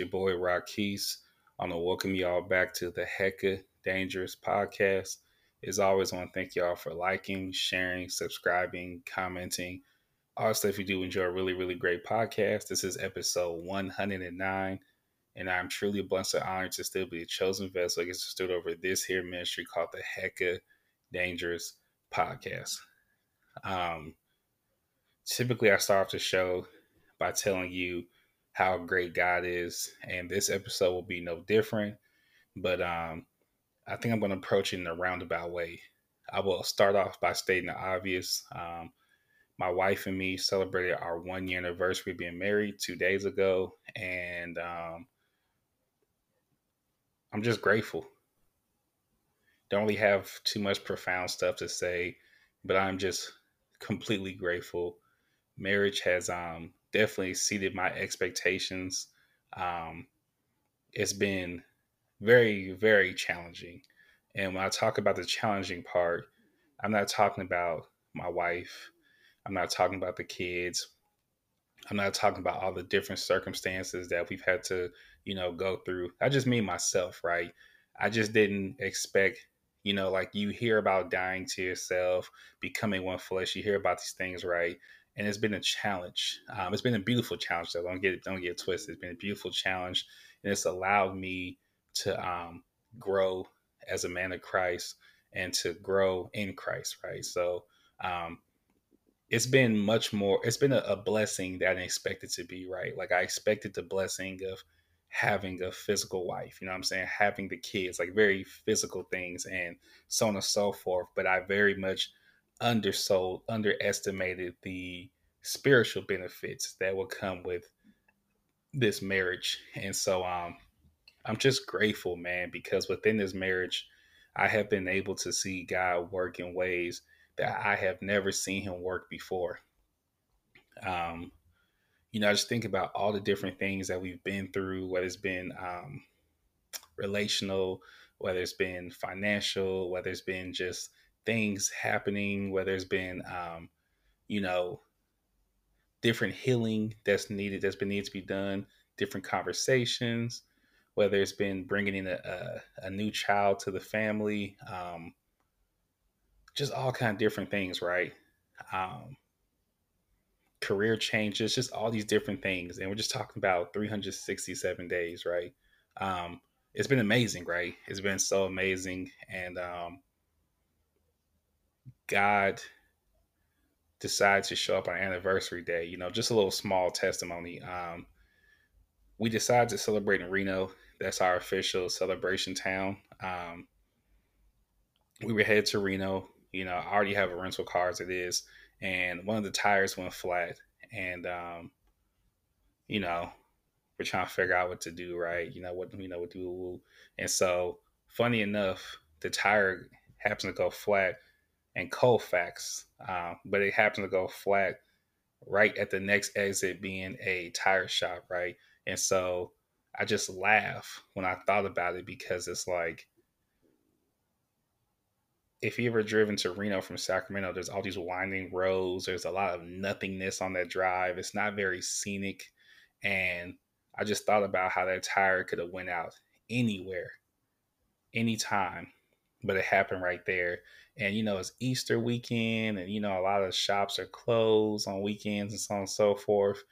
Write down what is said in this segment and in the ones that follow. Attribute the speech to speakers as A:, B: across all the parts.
A: Your boy Rockies. I want to welcome y'all back to the Hecka Dangerous podcast. As always, I want to thank y'all for liking, sharing, subscribing, commenting. Also, if you do enjoy a really, really great podcast, this is episode 109. And I'm truly blessed and honored to still be a chosen vessel. Get to stood over this here ministry called the Hecka Dangerous Podcast. Um, typically, I start off the show by telling you how great God is, and this episode will be no different. But um, I think I'm going to approach it in a roundabout way. I will start off by stating the obvious. Um, my wife and me celebrated our one year anniversary being married two days ago, and um, I'm just grateful. Don't really have too much profound stuff to say, but I'm just completely grateful. Marriage has um, definitely exceeded my expectations. Um, it's been very, very challenging. And when I talk about the challenging part, I'm not talking about my wife. I'm not talking about the kids. I'm not talking about all the different circumstances that we've had to, you know, go through. I just mean myself, right? I just didn't expect, you know, like you hear about dying to yourself, becoming one flesh. You hear about these things, right? And it's been a challenge. Um, it's been a beautiful challenge. So don't get don't get twisted. It's been a beautiful challenge, and it's allowed me to um, grow as a man of Christ and to grow in Christ. Right. So um, it's been much more. It's been a, a blessing that I didn't expect it to be. Right. Like I expected the blessing of having a physical wife, you know what I'm saying? Having the kids, like very physical things and so on and so forth. But I very much undersold, underestimated the spiritual benefits that will come with this marriage. And so um I'm just grateful, man, because within this marriage, I have been able to see God work in ways that I have never seen him work before. Um, you know, I just think about all the different things that we've been through, whether it's been um, relational, whether it's been financial, whether it's been just things happening, where there's been, um, you know, different healing that's needed, that's been needed to be done, different conversations, whether it's been bringing in a, a, a new child to the family, um, just all kind of different things, right? Um, career changes, just all these different things. And we're just talking about 367 days, right? Um, it's been amazing, right? It's been so amazing. And um, God decided to show up on anniversary day. You know, just a little small testimony. Um, we decided to celebrate in Reno. That's our official celebration town. Um, we were headed to Reno. You know, I already have a rental car as it is, and one of the tires went flat, and um, you know, we're trying to figure out what to do, right? You know what you know what to do, and so funny enough, the tire happens to go flat and Colfax, uh, but it happened to go flat right at the next exit being a tire shop, right? And so I just laugh when I thought about it because it's like if you ever driven to Reno from Sacramento, there's all these winding roads. There's a lot of nothingness on that drive. It's not very scenic, and I just thought about how that tire could have went out anywhere, anytime, but it happened right there and you know it's Easter weekend, and you know a lot of shops are closed on weekends and so on and so forth.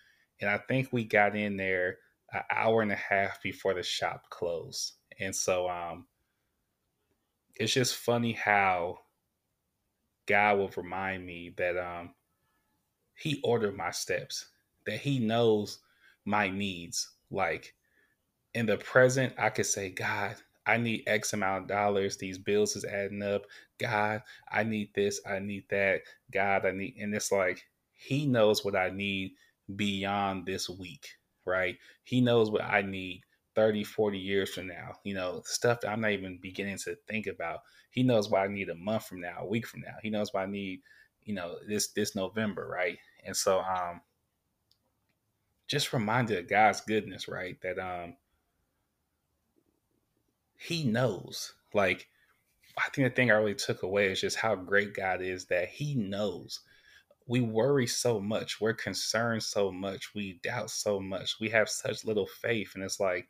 A: And I think we got in there an hour and a half before the shop closed, and so um, it's just funny how God will remind me that um, He ordered my steps, that He knows my needs. Like in the present, I could say, God, I need X amount of dollars. These bills is adding up. God, I need this. I need that. God, I need, and it's like He knows what I need beyond this week, right? He knows what I need 30, 40 years from now. You know, stuff that I'm not even beginning to think about. He knows what I need a month from now, a week from now. He knows what I need, you know, this this November, right? And so um just reminded of God's goodness, right? That um he knows. Like, I think the thing I really took away is just how great God is that He knows we worry so much, we're concerned so much, we doubt so much, we have such little faith. And it's like,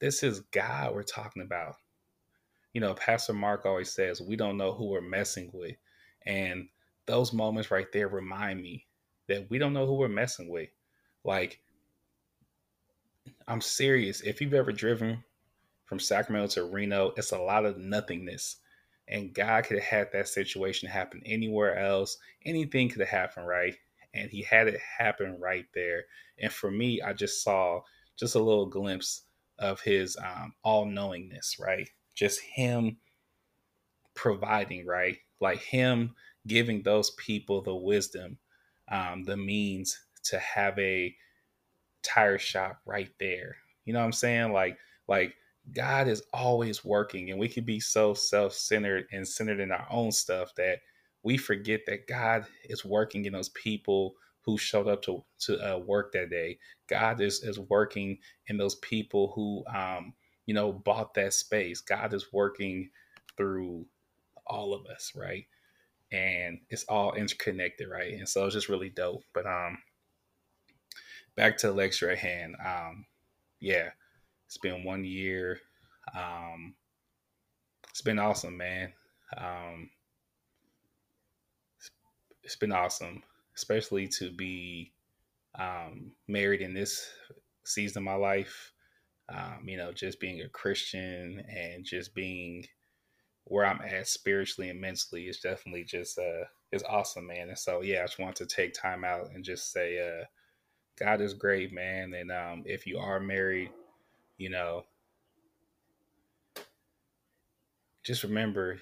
A: this is God we're talking about. You know, Pastor Mark always says, we don't know who we're messing with. And those moments right there remind me that we don't know who we're messing with. Like, I'm serious. If you've ever driven from Sacramento to Reno, it's a lot of nothingness. And God could have had that situation happen anywhere else. Anything could have happened, right? And He had it happen right there. And for me, I just saw just a little glimpse of His um, all knowingness, right? Just Him providing, right? Like Him giving those people the wisdom, um, the means to have a tire shop right there. You know what I'm saying? Like, like God is always working, and we can be so self centered and centered in our own stuff that we forget that God is working in those people who showed up to to uh, work that day. God is is working in those people who um, you know bought that space. God is working through all of us, right? And it's all interconnected, right? And so it's just really dope. But um, back to the lecture at hand. Um, yeah, it's been one year. Um, it's been awesome, man. Um, it's been awesome, especially to be um, married in this season of my life. Um, you know, just being a Christian and just being where I'm at spiritually and mentally is definitely just uh is awesome, man. And so yeah, I just want to take time out and just say uh God is great, man. And um if you are married, you know, just remember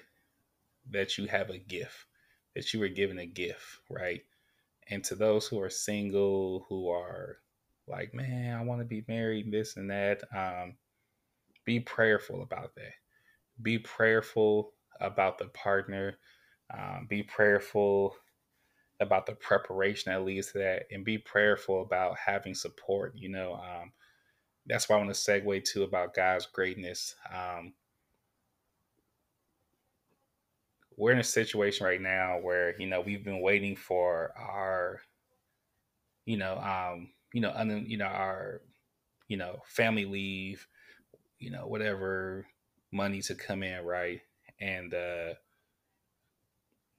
A: that you have a gift, that you were given a gift, right? And to those who are single, who are like, man, I want to be married, this and that, um, be prayerful about that. Be prayerful about the partner. Um, be prayerful about the preparation that leads to that, and be prayerful about having support. You know, um, that's why I want to segue to about God's greatness. Um, we're in a situation right now where you know we've been waiting for our you know um you know un, you know our you know family leave you know whatever money to come in right and uh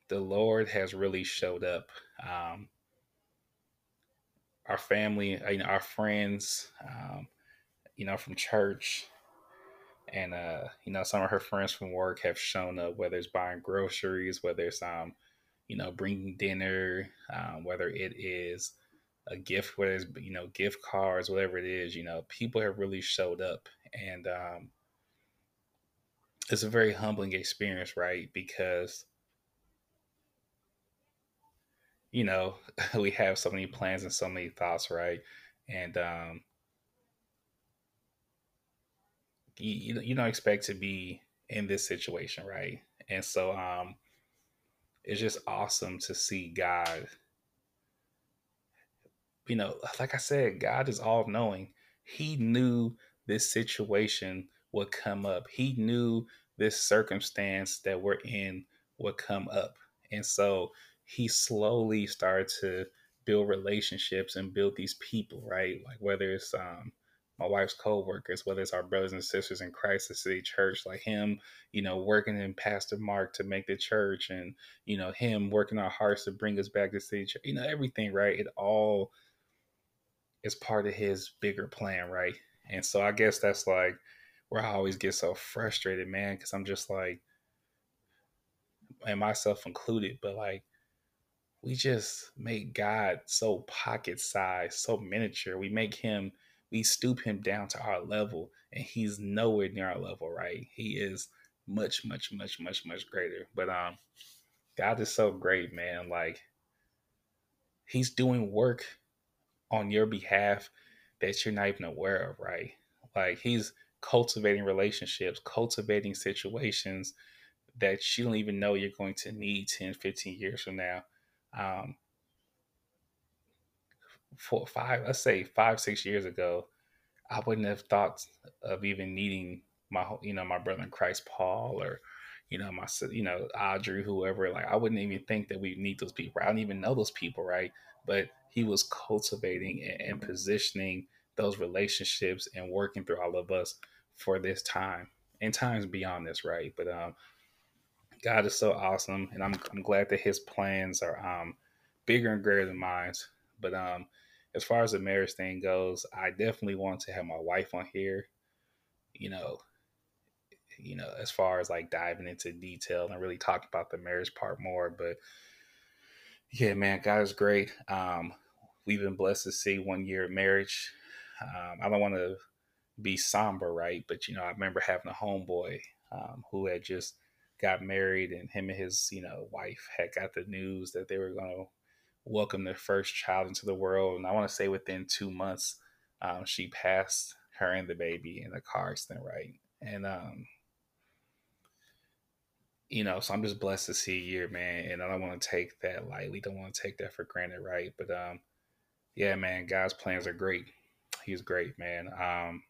A: the lord has really showed up um our family you know our friends um you know from church. And uh, you know some of her friends from work have shown up whether it's buying groceries whether it's um you know bringing dinner um, whether it is a gift whether it's you know gift cards whatever it is you know people have really showed up. And um, it's a very humbling experience right? Because you know we have so many plans and so many thoughts right? And um, you you don't expect to be in this situation, right? And so um it's just awesome to see God you know, like I said, God is all knowing. He knew this situation would come up. He knew this circumstance that we're in would come up. And so he slowly started to build relationships and build these people, right? Like whether it's um my wife's co-workers, whether it's our brothers and sisters in Christ, the city church, like him, you know, working in Pastor Mark to make the church and, you know, him working our hearts to bring us back to city church, you know, everything, right? It all is part of his bigger plan, right? And so I guess that's like where I always get so frustrated, man, because I'm just like, and myself included, but like, we just make God so pocket sized, so miniature. We make him we stoop him down to our level and he's nowhere near our level right? He is much much much much much greater. But um god is so great man. Like he's doing work on your behalf that you're not even aware of right? Like he's cultivating relationships cultivating situations that you don't even know you're going to need 10 15 years from now. Um four, five, let's say five, six years ago, I wouldn't have thought of even needing my, you know, my brother in Christ, Paul, or, you know, my, you know, Audrey, whoever, like, I wouldn't even think that we need those people. I don't even know those people, right? But he was cultivating and, positioning those relationships and working through all of us for this time and times beyond this, right? But um, God is so awesome, and I'm I'm glad that His plans are um bigger and greater than mine. But um, as far as the marriage thing goes, I definitely want to have my wife on here. You know, you know, as far as like diving into detail and really talk about the marriage part more. But yeah, man, God is great. Um, we've been blessed to see one year of marriage. Um, I don't want to be somber, right? But you know, I remember having a homeboy um, who had just got married, and him and his you know wife had got the news that they were going to welcome their first child into the world. And I want to say within two months, um, she passed her and the baby in a car accident, right? And um, you know, so I'm just blessed to see year, man. And I don't want to take that lightly. Don't want to take that for granted, right? But um, yeah, man, God's plans are great. He's great, man. Um,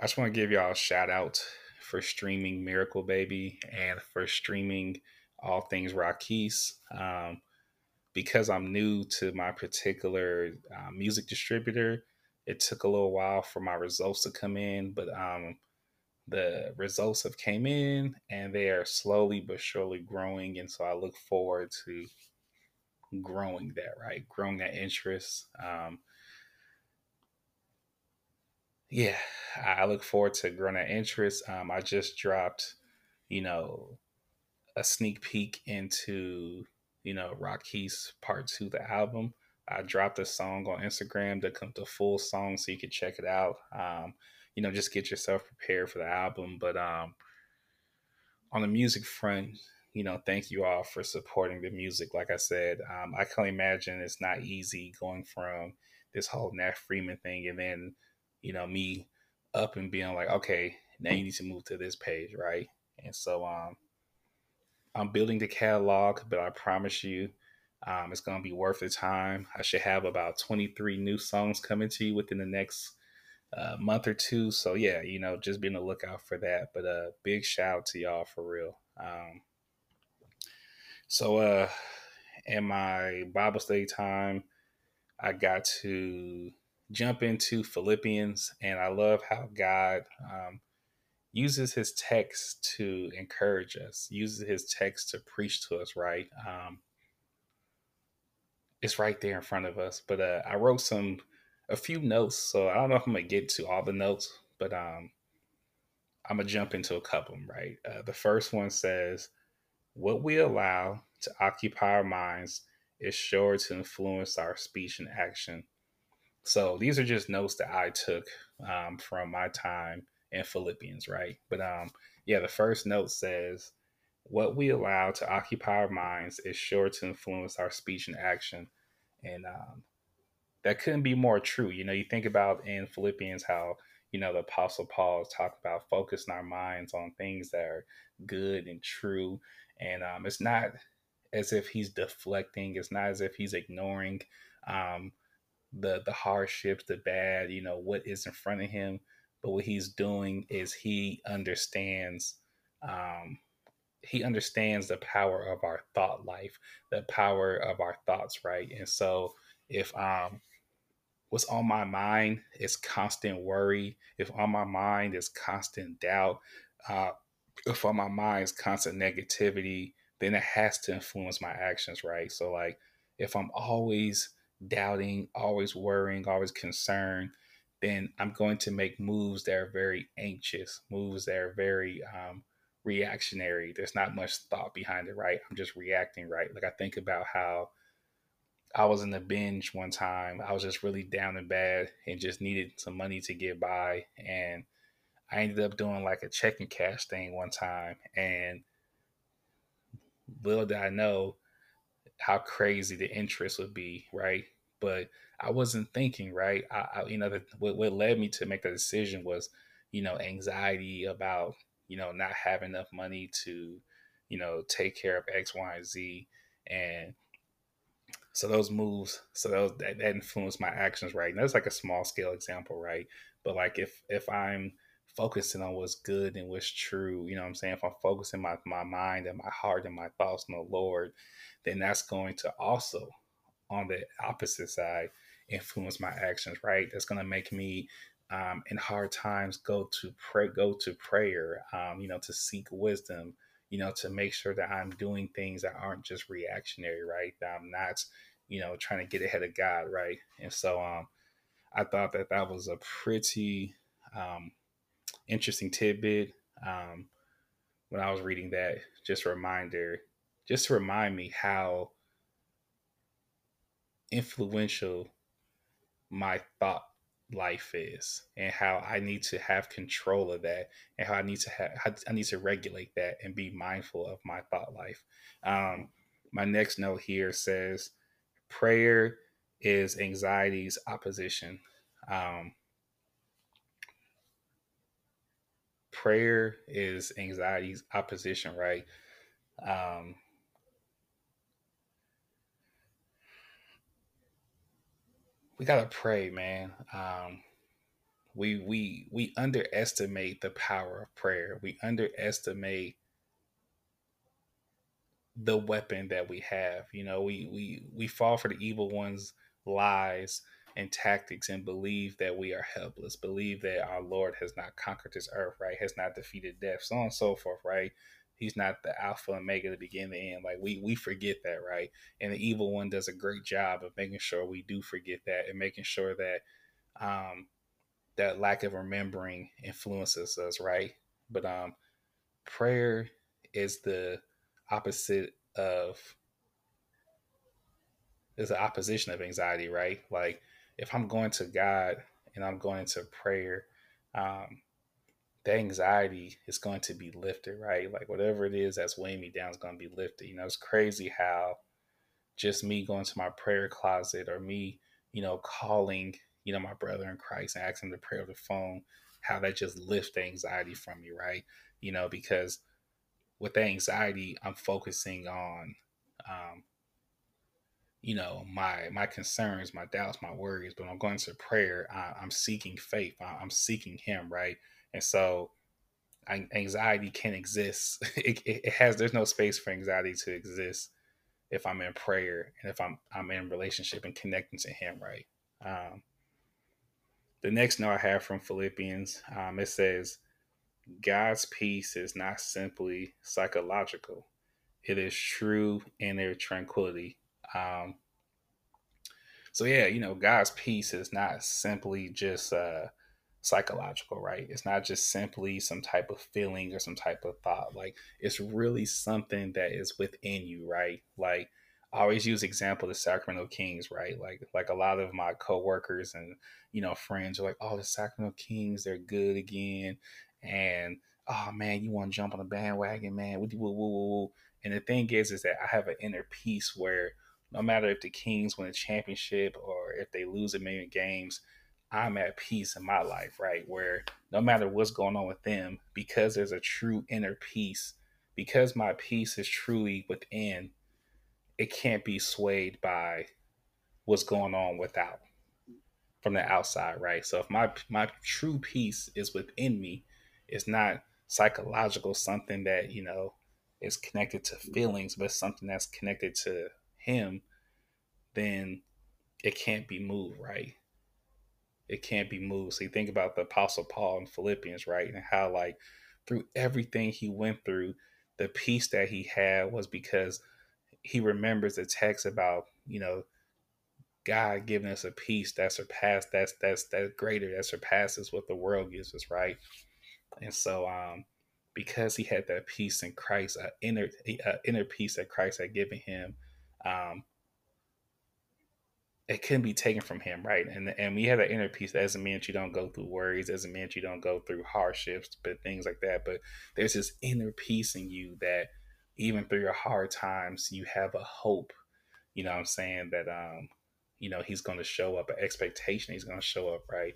A: I just want to give y'all a shout out for streaming Miracle Baby and for streaming all things Rockies. Um, because I'm new to my particular uh, music distributor, it took a little while for my results to come in, but um, the results have came in and they are slowly but surely growing and so i look forward to growing that right? Growing that interest um, yeah i look forward to growing that interest. Um, i just dropped you know a sneak peek into you know rocky's part two the album i dropped a song on instagram that comes to full song so you can check it out um, you know, just get yourself prepared for the album. But um, on the music front, you know, thank you all for supporting the music. Like I said, um, I can imagine it's not easy going from this whole Nat Freeman thing and then, you know, me up and being like, okay, now you need to move to this page, right? And so um, I'm building the catalog, but I promise you, um, it's going to be worth the time. I should have about 23 new songs coming to you within the next a month or two. So yeah, you know, just being a lookout for that. But a uh, big shout out to y'all for real. Um, so uh, in my Bible study time, I got to jump into Philippians, and I love how God um, uses His text to encourage us, uses His text to preach to us. Right. Um, it's right there in front of us. But uh, I wrote some a few notes. So I don't know if I'm gonna get to all the notes, but um, I'm gonna jump into a couple. Right. Uh, the first one says, "What we allow to occupy our minds is sure to influence our speech and action." So these are just notes that I took um, from my time in Philippians, right? But um, yeah, the first note says, "What we allow to occupy our minds is sure to influence our speech and action." And um, that couldn't be more true. You know, you think about in Philippians how, you know, the Apostle Paul talk about focusing our minds on things that are good and true. And um, it's not as if he's deflecting, it's not as if he's ignoring um, the the hardships, the bad, you know, what is in front of him. But what he's doing is he understands um, he understands the power of our thought life, the power of our thoughts, right? And so if um what's on my mind is constant worry, if on my mind is constant doubt, uh, if on my mind is constant negativity, then it has to influence my actions, right? So, like, if I'm always doubting, always worrying, always concerned, then I'm going to make moves that are very anxious, moves that are very um, reactionary. There's not much thought behind it, right? I'm just reacting, right? Like, I think about how I was in a binge one time. I was just really down and bad and just needed some money to get by. And I ended up doing like a checking cash thing one time. And little did I know how crazy the interest would be, right? But I wasn't thinking, right? I, I you know, the, what, what led me to make the decision was, you know, anxiety about, you know, not having enough money to, you know, take care of X, Y, and Z. And so those moves, so those that, that influence my actions, right? And that's like a small scale example, right? But like if if I'm focusing on what's good and what's true, you know what I'm saying? If I'm focusing my, my mind and my heart and my thoughts on the Lord, then that's going to also, on the opposite side, influence my actions, right? That's going to make me um, in hard times go to pray, go to prayer, um, you know, to seek wisdom, you know, to make sure that I'm doing things that aren't just reactionary, right? That I'm not, you know, trying to get ahead of God, right? And so, um, I thought that that was a pretty um, interesting tidbit um, when I was reading that. Just a reminder, just to remind me how influential my thought life is and how I need to have control of that and how I need to have I need to regulate that and be mindful of my thought life. Um, my next note here says prayer is anxiety's opposition. Um, prayer is anxiety's opposition, right? Um, we gotta pray, man. Um, we we we underestimate the power of prayer. We underestimate the weapon that we have. You know, we we we fall for the evil one's lies and tactics and believe that we are helpless, believe that our Lord has not conquered this earth, right? Has not defeated death, so on and so forth, right? He's not the alpha and omega, the beginning, the end. Like we we forget that, right? And the evil one does a great job of making sure we do forget that and making sure that um, that lack of remembering influences us, right? But um, prayer is the opposite of is the opposition of anxiety, right? Like if I'm going to God and I'm going to prayer, um, the anxiety is going to be lifted, right? Like whatever it is that's weighing me down is going to be lifted. You know, it's crazy how just me going to my prayer closet or me, you know, calling, you know, my brother in Christ and asking to pray over the phone, how that just lifts anxiety from me, right? You know, because with the anxiety, I'm focusing on, um, you know, my my concerns, my doubts, my worries. But I'm going to prayer. I, am seeking faith. I, I'm seeking Him, right? And so anxiety can exist. It, it, has there's no space for anxiety to exist if I'm in prayer and if I'm I'm in relationship and connecting to Him, right? Um, the next note I have from Philippians, um, it says, God's peace is not simply psychological; it is true inner tranquility. Um, so yeah, you know, God's peace is not simply just uh, psychological, right? It's not just simply some type of feeling or some type of thought. Like it's really something that is within you, right? Like I always use example the Sacramento Kings, right? Like like a lot of my coworkers and you know friends are like, oh, the Sacramento Kings, they're good again, and oh man, you want to jump on the bandwagon, man? And the thing is, is that I have an inner peace where no matter if the Kings win a championship or if they lose a million games, I'm at peace in my life, right? Where no matter what's going on with them, because there's a true inner peace, because my peace is truly within, it can't be swayed by what's going on without from the outside, right? So if my my true peace is within me, it's not psychological, something that, you know, is connected to feelings, but something that's connected to him, then it can't be moved, right? It can't be moved. So you think about the Apostle Paul in Philippians, right? And how, like, through everything he went through, the peace that he had was because he remembers the text about, you know, God giving us a peace that surpasses that's that's that's greater that surpasses what the world gives us, right? And so, um, because he had that peace in Christ, uh, inner inner peace that Christ had given him, um, it can't be taken from him, right? And and we have that inner peace. That doesn't mean that you don't go through worries, doesn't mean that you don't go through hardships, but things like that. But there's this inner peace in you that even through your hard times, you have a hope. You know what I'm saying? That um, you know, he's gonna show up, an expectation he's gonna show up, right?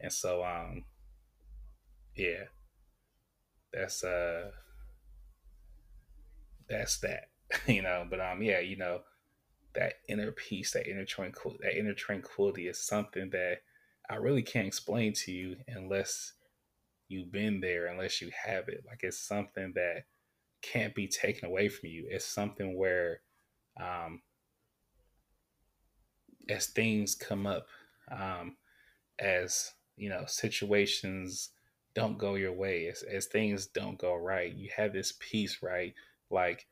A: And so um yeah. That's uh that's that. you know, but um yeah, you know, that inner peace, that inner tranquility, that inner tranquility is something that I really can't explain to you unless you've been there unless you have it. Like it's something that can't be taken away from you. It's something where, um, as things come up, um, as you know, situations don't go your way, as, as things don't go right, you have this peace, right? Like,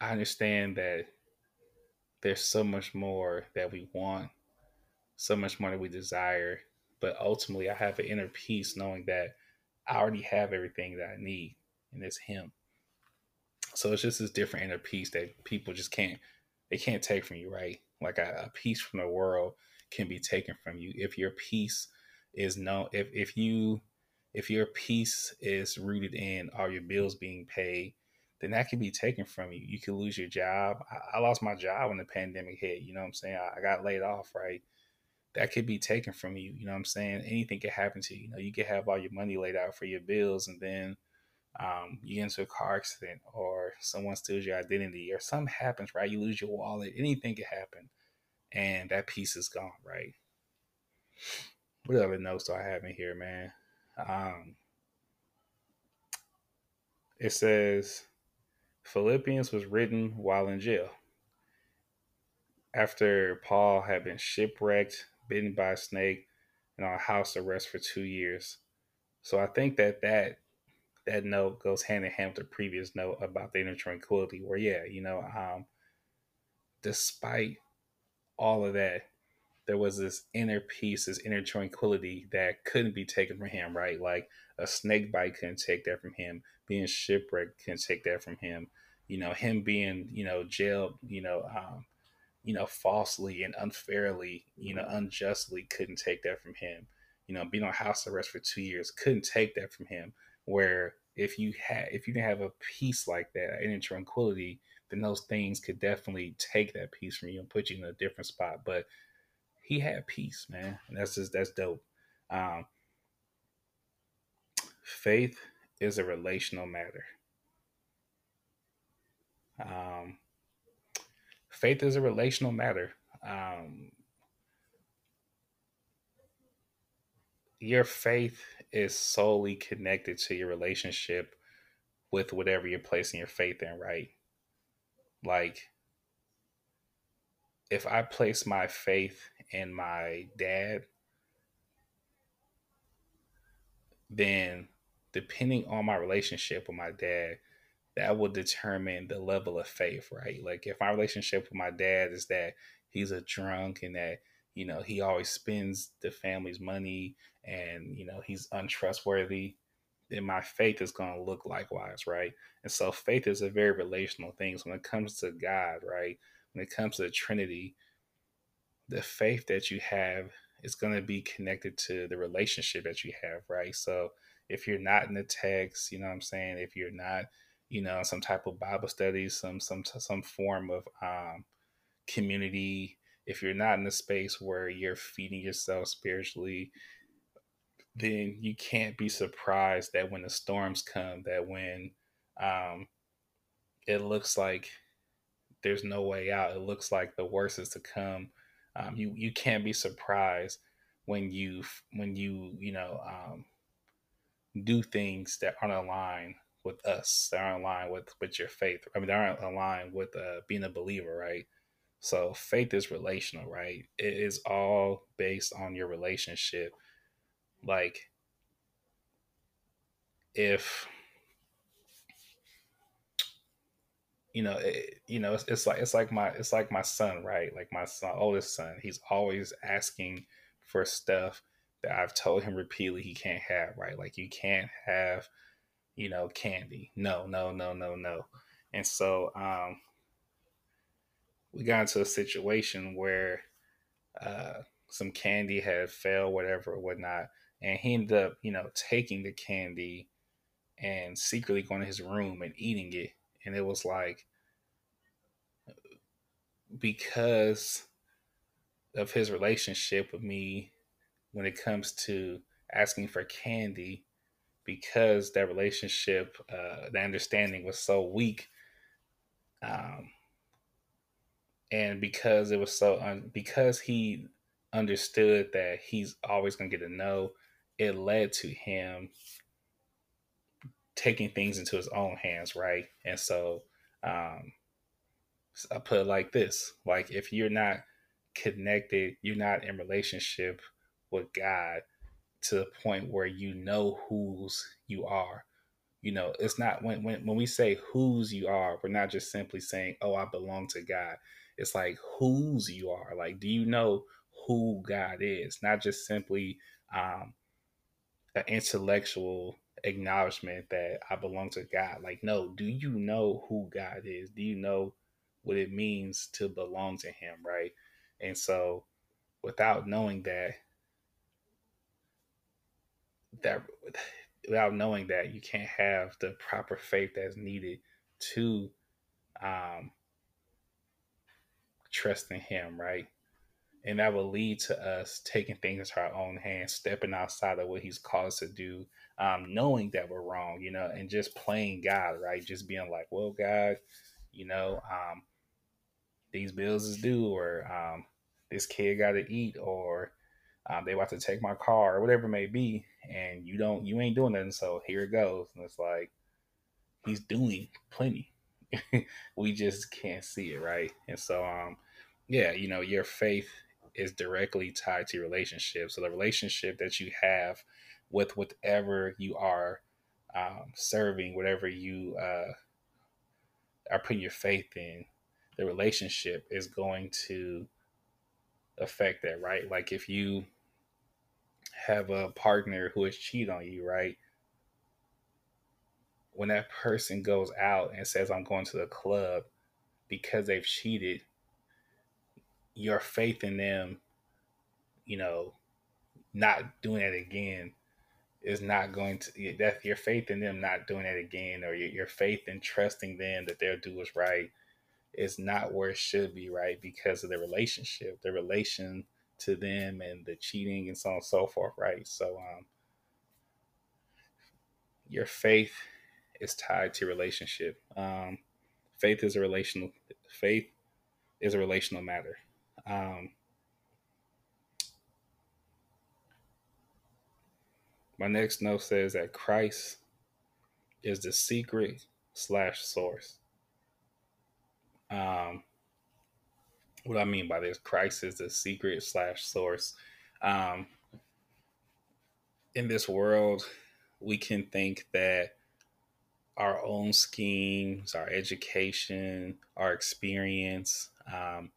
A: I understand that there's so much more that we want, so much more that we desire, but ultimately, I have an inner peace knowing that I already have everything that I need, and it's Him. So it's just this different inner peace that people just can't they can't take from you, right? Like a, a peace from the world can be taken from you if your peace is no if if you if your peace is rooted in all your bills being paid then that can be taken from you. You could lose your job. I, I lost my job when the pandemic hit you know what i'm saying? I, I, got laid off right? That could be taken from you you know what i'm saying? Anything could happen to you you know? You could have all your money laid out for your bills and then um, you get into a car accident or someone steals your identity or something happens right? You lose your wallet. Anything could happen and that peace is gone, right? What other notes do I have in here, man? Um, it says Philippians was written while in jail. After Paul had been shipwrecked, bitten by a snake, and on house arrest for two years. So I think that that that note goes hand in hand with the previous note about the inner tranquility, where yeah, you know, um, despite all of that, there was this inner peace, this inner tranquility that couldn't be taken from him, right? Like a snake bite couldn't take that from him. Being shipwrecked couldn't take that from him. You know, him being, you know, jailed, you know, um, you know, falsely and unfairly, you know, unjustly couldn't take that from him. You know, being on house arrest for two years couldn't take that from him. Where if you had, if you didn't have a peace like that, inner tranquility, then those things could definitely take that peace from you and put you in a different spot. But he had peace, man. And that's just that's dope. Um, faith is a relational matter. Um, faith is a relational matter. Um, your faith is solely connected to your relationship with whatever you're placing your faith in, right? Like, if I place my faith in my dad, then depending on my relationship with my dad, that will determine the level of faith, right? Like, if my relationship with my dad is that he's a drunk and that, you know, he always spends the family's money and, you know, he's untrustworthy, then my faith is going to look likewise, right? And so faith is a very relational thing. So when it comes to God, right? When it comes to the Trinity, the faith that you have is going to be connected to the relationship that you have, right? So if you're not in the text, you know what I'm saying? If you're not, you know, some type of Bible study, some some some form of um, community, if you're not in the space where you're feeding yourself spiritually, then you can't be surprised that when the storms come, that when um, it looks like there's no way out, it looks like the worst is to come. Um, you you can't be surprised when you when you you know um, do things that aren't aligned with us, that aren't aligned with with your faith. I mean, they aren't aligned with uh, being a believer, right? So faith is relational, right? It is all based on your relationship like if you know it, you know it's, it's, like it's like my it's like my son right like my son oldest son he's always asking for stuff that i've told him repeatedly he can't have right? Like you can't have you know candy. No no no no no. And so um we got into a situation where uh some candy had failed whatever or whatnot and he ended up, you know, taking the candy and secretly going to his room and eating it. And it was like because of his relationship with me when it comes to asking for candy, because that relationship, uh, the understanding was so weak, um, and because it was so un- because he understood that he's always gonna get a no, it led to him taking things into his own hands, right? And so um, I put it like this: like if you're not connected, you're not in relationship with God to the point where you know whose you are. You know, it's not when when when we say whose you are, we're not just simply saying, "Oh, I belong to God." It's like whose you are. Like, do you know who God is? Not just simply um, an intellectual acknowledgement that I belong to God. Like, no, do you know who God is? Do you know what it means to belong to Him, right? And so, without knowing that, that without knowing that, you can't have the proper faith that's needed to um, trust in Him, right? And that will lead to us taking things into our own hands, stepping outside of what He's called us to do, um, knowing that we're wrong, you know, and just playing God, right? Just being like, well, God, you know, um, these bills is due, or um, this kid got to eat, or um, they about to take my car, or whatever it may be, and you don't, you ain't doing nothing. So here it goes, and it's like he's doing plenty. we just can't see it, right? And so, um, yeah, you know, your faith is directly tied to your relationship. So the relationship that you have with whatever you are um, serving, whatever you uh, are putting your faith in, the relationship is going to affect that, right? Like if you have a partner who is cheat on you, right? When that person goes out and says, I'm going to the club because they've cheated, your faith in them, you know, not doing it again is not going to that your faith in them not doing it again or your, your faith in trusting them that they'll do what's right is not where it should be right because of the relationship the relation to them and the cheating and so on and so forth right? So um your faith is tied to relationship. Um faith is a relational faith is a relational matter. Um My next note says that Christ is the secret slash source. Um, what I mean by this, Christ is the secret slash source. Um, in this world, we can think that our own schemes, our education, our experience, um,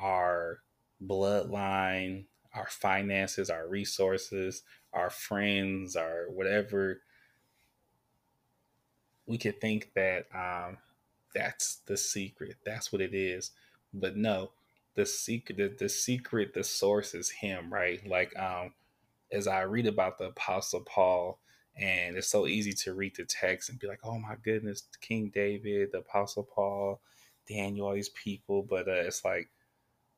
A: our bloodline, our finances, our resources, our friends, our whatever, we could think that um, that's the secret. That's what it is. But no, the secret, the, the secret, the source is Him, right? Like um, as I read about the Apostle Paul, and it's so easy to read the text and be like, "Oh my goodness, King David, the Apostle Paul, Daniel, all these people," but uh, it's like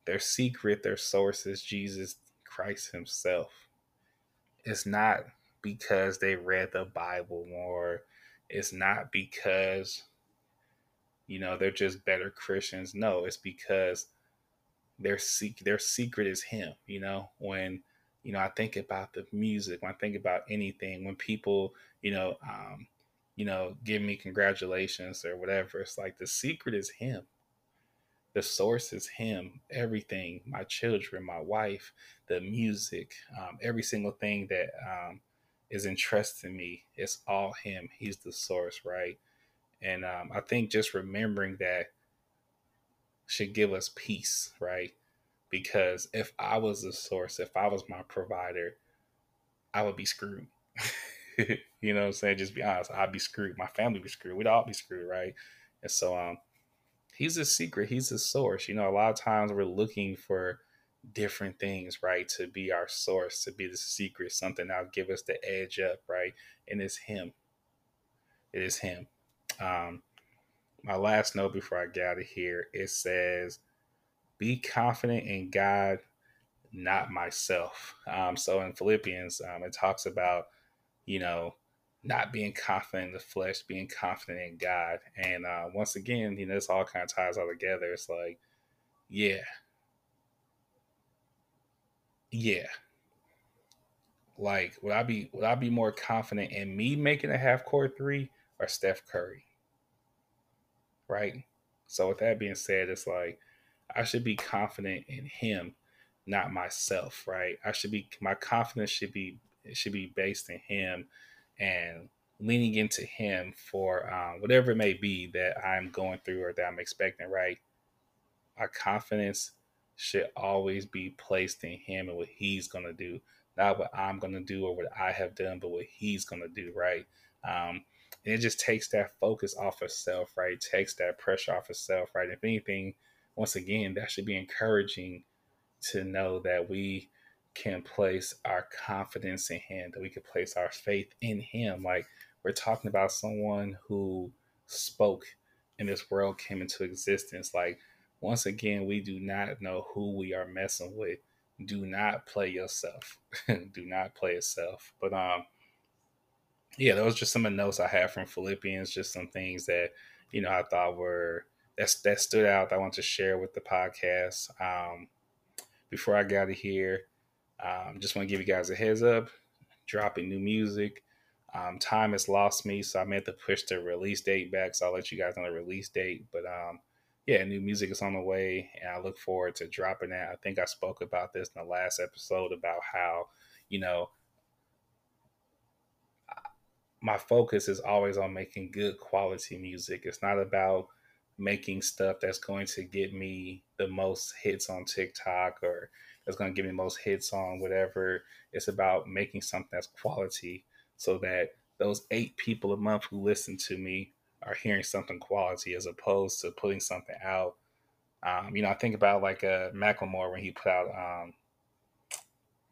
A: their secret, their source is Jesus Christ Himself it's not because they read the Bible more. It's not because, you know, they're just better Christians. No, it's because their seek their secret is him. You know, when you know I think about the music, when I think about anything, when people, you know, um, you know, give me congratulations or whatever, it's like the secret is him. The source is him. Everything my children my wife the music um, every single thing that um, is entrusted to me it's all him. He's the source right? And um, i think just remembering that should give us peace right? Because if i was the source if i was my provider i would be screwed. You know what i'm saying? Just be honest i'd be screwed. My family would be screwed. We'd all be screwed right? And so um he's a secret. He's a source. You know a lot of times we're looking for different things right to be our source to be the secret something that'll give us the edge up right? And it's him. It is him. Um my last note before i get out of here it says be confident in god not myself um so in philippians um it talks about you know not being confident in the flesh, being confident in God. And uh, once again, you know, this all kind of ties all together. It's like, yeah, yeah. like would I be would I be more confident in me making a half court three or Steph Curry? Right. So with that being said, it's like I should be confident in him, not myself. Right. I should be my confidence should be it should be based in him and leaning into him for um, whatever it may be that I'm going through or that I'm expecting. Right. My confidence should always be placed in him and what he's to do, not what I'm to do or what I have done, but what he's to do, right? Um, and it just takes that focus off of self, right? Takes that pressure off of self, right? If anything, once again, that should be encouraging to know that we can place our confidence in him, that we can place our faith in him. Like we're talking about someone who spoke and this world came into existence. Like once again, we do not know who we are messing with. Do not play yourself. do not play yourself. But um, yeah, those just some of the notes I have from Philippians. Just some things that you know I thought were that's that stood out. That I want to share with the podcast. Um, before I got of here, um, just want to give you guys a heads up. Dropping new music. Um, time has lost me, so I meant to push the release date back. So I'll let you guys know the release date. But um, yeah, new music is on the way, and I look forward to dropping that. I think I spoke about this in the last episode about how, you know, my focus is always on making good quality music. It's not about making stuff that's going to get me the most hits on TikTok or that's going to give me the most hits on whatever. It's about making something that's quality so that those eight people a month who listen to me are hearing something quality as opposed to putting something out. Um, you know, I think about like uh, Macklemore when he put out um,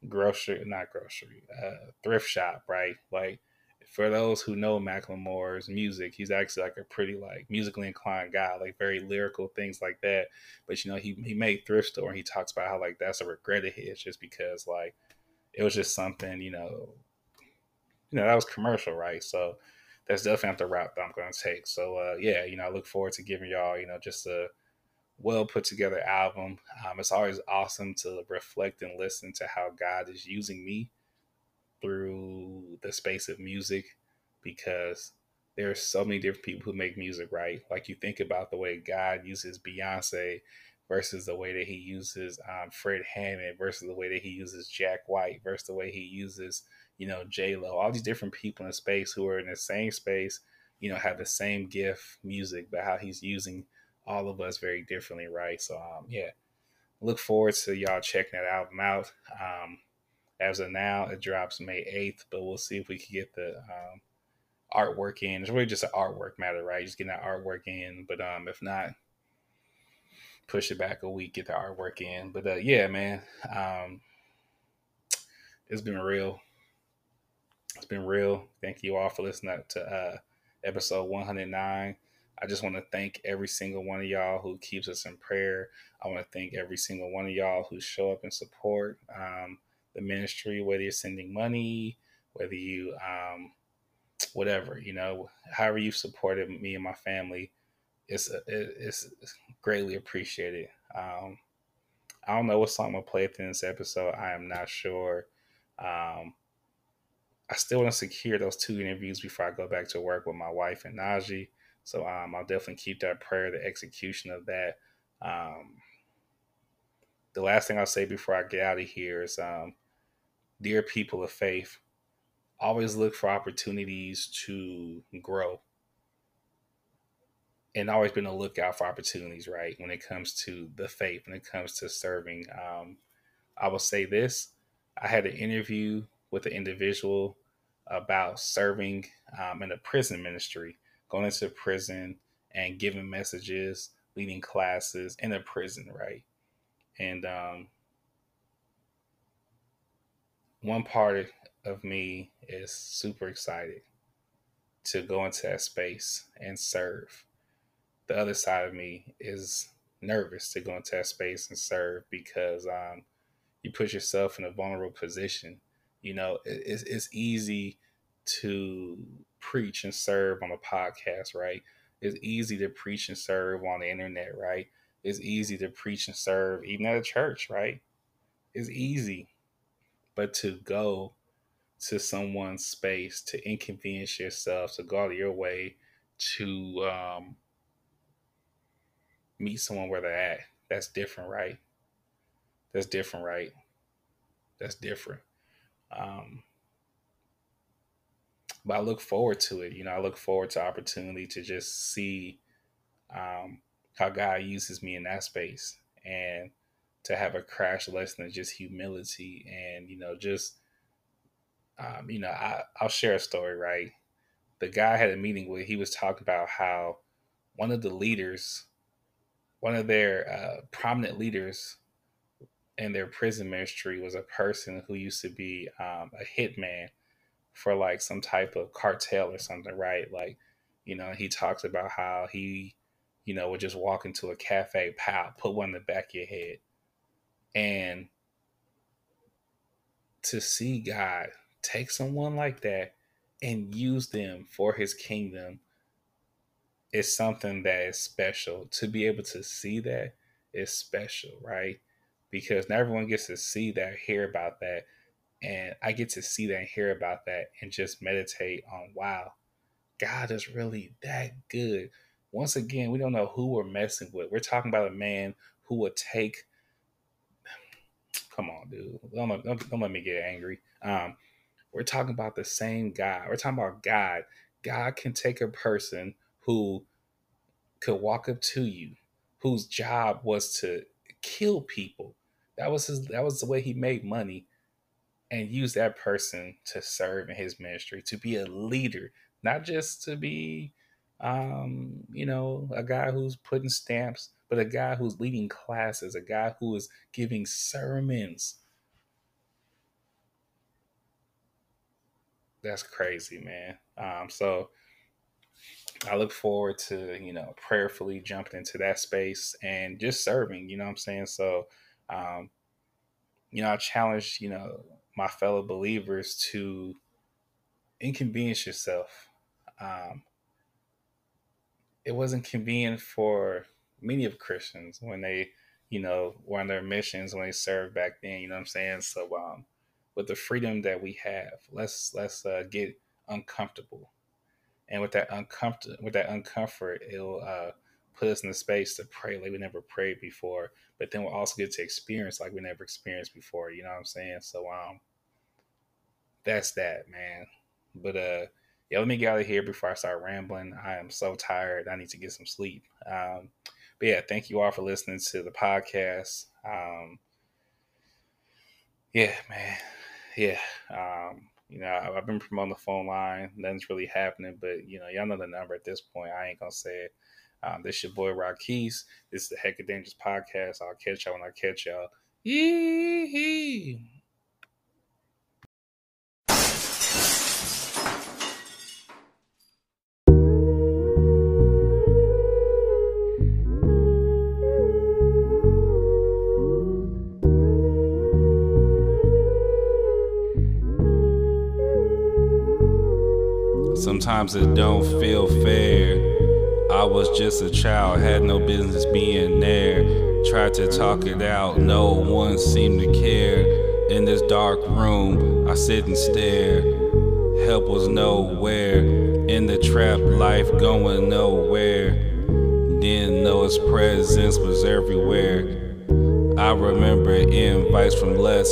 A: grocery, not grocery, uh, thrift shop, right? Like for those who know Macklemore's music, he's actually like a pretty like musically inclined guy, like very lyrical things like that. But you know, he he made thrift store and he talks about how like that's a regret of his just because like it was just something you know, you know that was commercial, right? So that's definitely the route that I'm going to take. So uh, yeah, you know, I look forward to giving y'all, you know, just a well put together album. Um, it's always awesome to reflect and listen to how God is using me through the space of music because there are so many different people who make music, right? Like you think about the way God uses Beyonce versus the way that he uses um, Fred Hammond versus the way that he uses Jack White versus the way he uses you know, J Lo, all these different people in space who are in the same space, you know, have the same gift, music, but how he's using all of us very differently, right? So, um, yeah, look forward to y'all checking that album out. Um, as of now, it drops May 8th, but we'll see if we can get the um, artwork in. It's really just an artwork matter, right? Just getting that artwork in. But um, if not, push it back a week, get the artwork in. But uh, yeah, man, um, it's been real. It's been real. Thank you all for listening to uh, episode 109. I just want to thank every single one of y'all who keeps us in prayer. I want to thank every single one of y'all who show up and support um, the ministry, whether you're sending money, whether you, um, whatever, you know, however you've supported me and my family, it's, it's greatly appreciated. Um, I don't know what song I'm to play in this episode. I am not sure. Um, I still want to secure those two interviews before I go back to work with my wife and Najee. So um, I'll definitely keep that prayer, the execution of that. Um, the last thing I'll say before I get out of here is, um, dear people of faith, always look for opportunities to grow and always been a lookout for opportunities, right? When it comes to the faith, when it comes to serving. Um, I will say this I had an interview with an individual about serving um, in a prison ministry, going into prison and giving messages, leading classes in a prison, right? And um, one part of me is super excited to go into that space and serve. The other side of me is nervous to go into that space and serve because um, you put yourself in a vulnerable position you know, it's, it's easy to preach and serve on a podcast, right? It's easy to preach and serve on the internet, right? It's easy to preach and serve even at a church, right? It's easy. But to go to someone's space to inconvenience yourself to go out of your way to um, meet someone where they're at. That's different, right? That's different, right? That's different. Um, but I look forward to it. You know, I look forward to opportunity to just see um, how God uses me in that space and to have a crash lesson of just humility and you know just um, you know I, I'll share a story right. The guy I had a meeting with, he was talking about how one of the leaders, one of their uh, prominent leaders in their prison ministry was a person who used to be um, a hitman for like some type of cartel or something, right? Like, you know, he talks about how he, you know, would just walk into a cafe, pow, put one in the back of your head. And to see God take someone like that and use them for his kingdom is something that is special. To be able to see that is special, right? Because not everyone gets to see that, hear about that. And I get to see that and hear about that and just meditate on wow, God is really that good. Once again, we don't know who we're messing with. We're talking about a man who will take. Come on, dude. Don't, don't, don't let me get angry. Um, we're talking about the same God. We're talking about God. God can take a person who could walk up to you, whose job was to kill people. That was his that was the way he made money and use that person to serve in his ministry, to be a leader, not just to be um, you know, a guy who's putting stamps, but a guy who's leading classes, a guy who is giving sermons. That's crazy, man. Um, so I look forward to, you know, prayerfully jumping into that space and just serving, you know what I'm saying? So, um, you know, I challenge, you know, my fellow believers to inconvenience yourself. Um, it wasn't convenient for many of Christians when they, you know, were on their missions when they served back then. You know what I'm saying? So, um, with the freedom that we have, let's let's uh, get uncomfortable, and with that uncomfort with that uncomfort, it'll uh, put us in the space to pray like we never prayed before. But then we'll also get to experience like we never experienced before. You know what I'm saying? So um, that's that, man. But uh, yeah, let me get out of here before I start rambling. I am so tired. I need to get some sleep. Um, but yeah, thank you all for listening to the podcast. Um, yeah, man. Yeah. Um, you know, I've been promoting the phone line. Nothing's really happening, but you know, y'all know the number at this point. I ain't gonna say it. Um, this your boy Keys. This is the Heck of Dangerous podcast. I'll catch y'all when I catch y'all. Yee. Sometimes it don't feel fair. I was just a child, had no business being there. Tried to talk it out, no one seemed to care. In this dark room, I sit and stare. Help was nowhere. In the trap, life going nowhere. Didn't know his presence was everywhere. I remember invites from Les.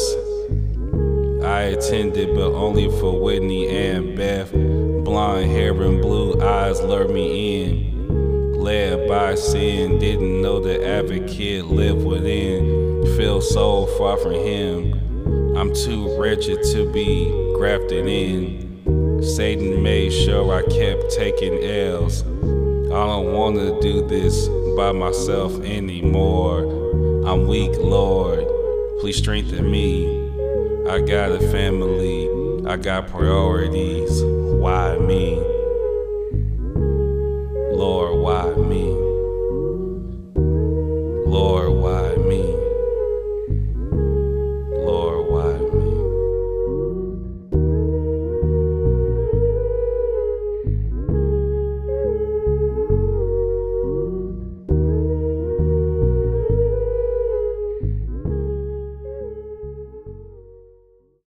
A: I attended, but only for Whitney and Beth. Blonde hair and blue eyes lured me in. Led by sin, didn't know the advocate lived within. Feel so far from him. I'm too wretched to be grafted in. Satan made sure I kept taking L's. I don't wanna do this by myself anymore. I'm weak, Lord. Please strengthen me. I got a family, I got priorities. Why me?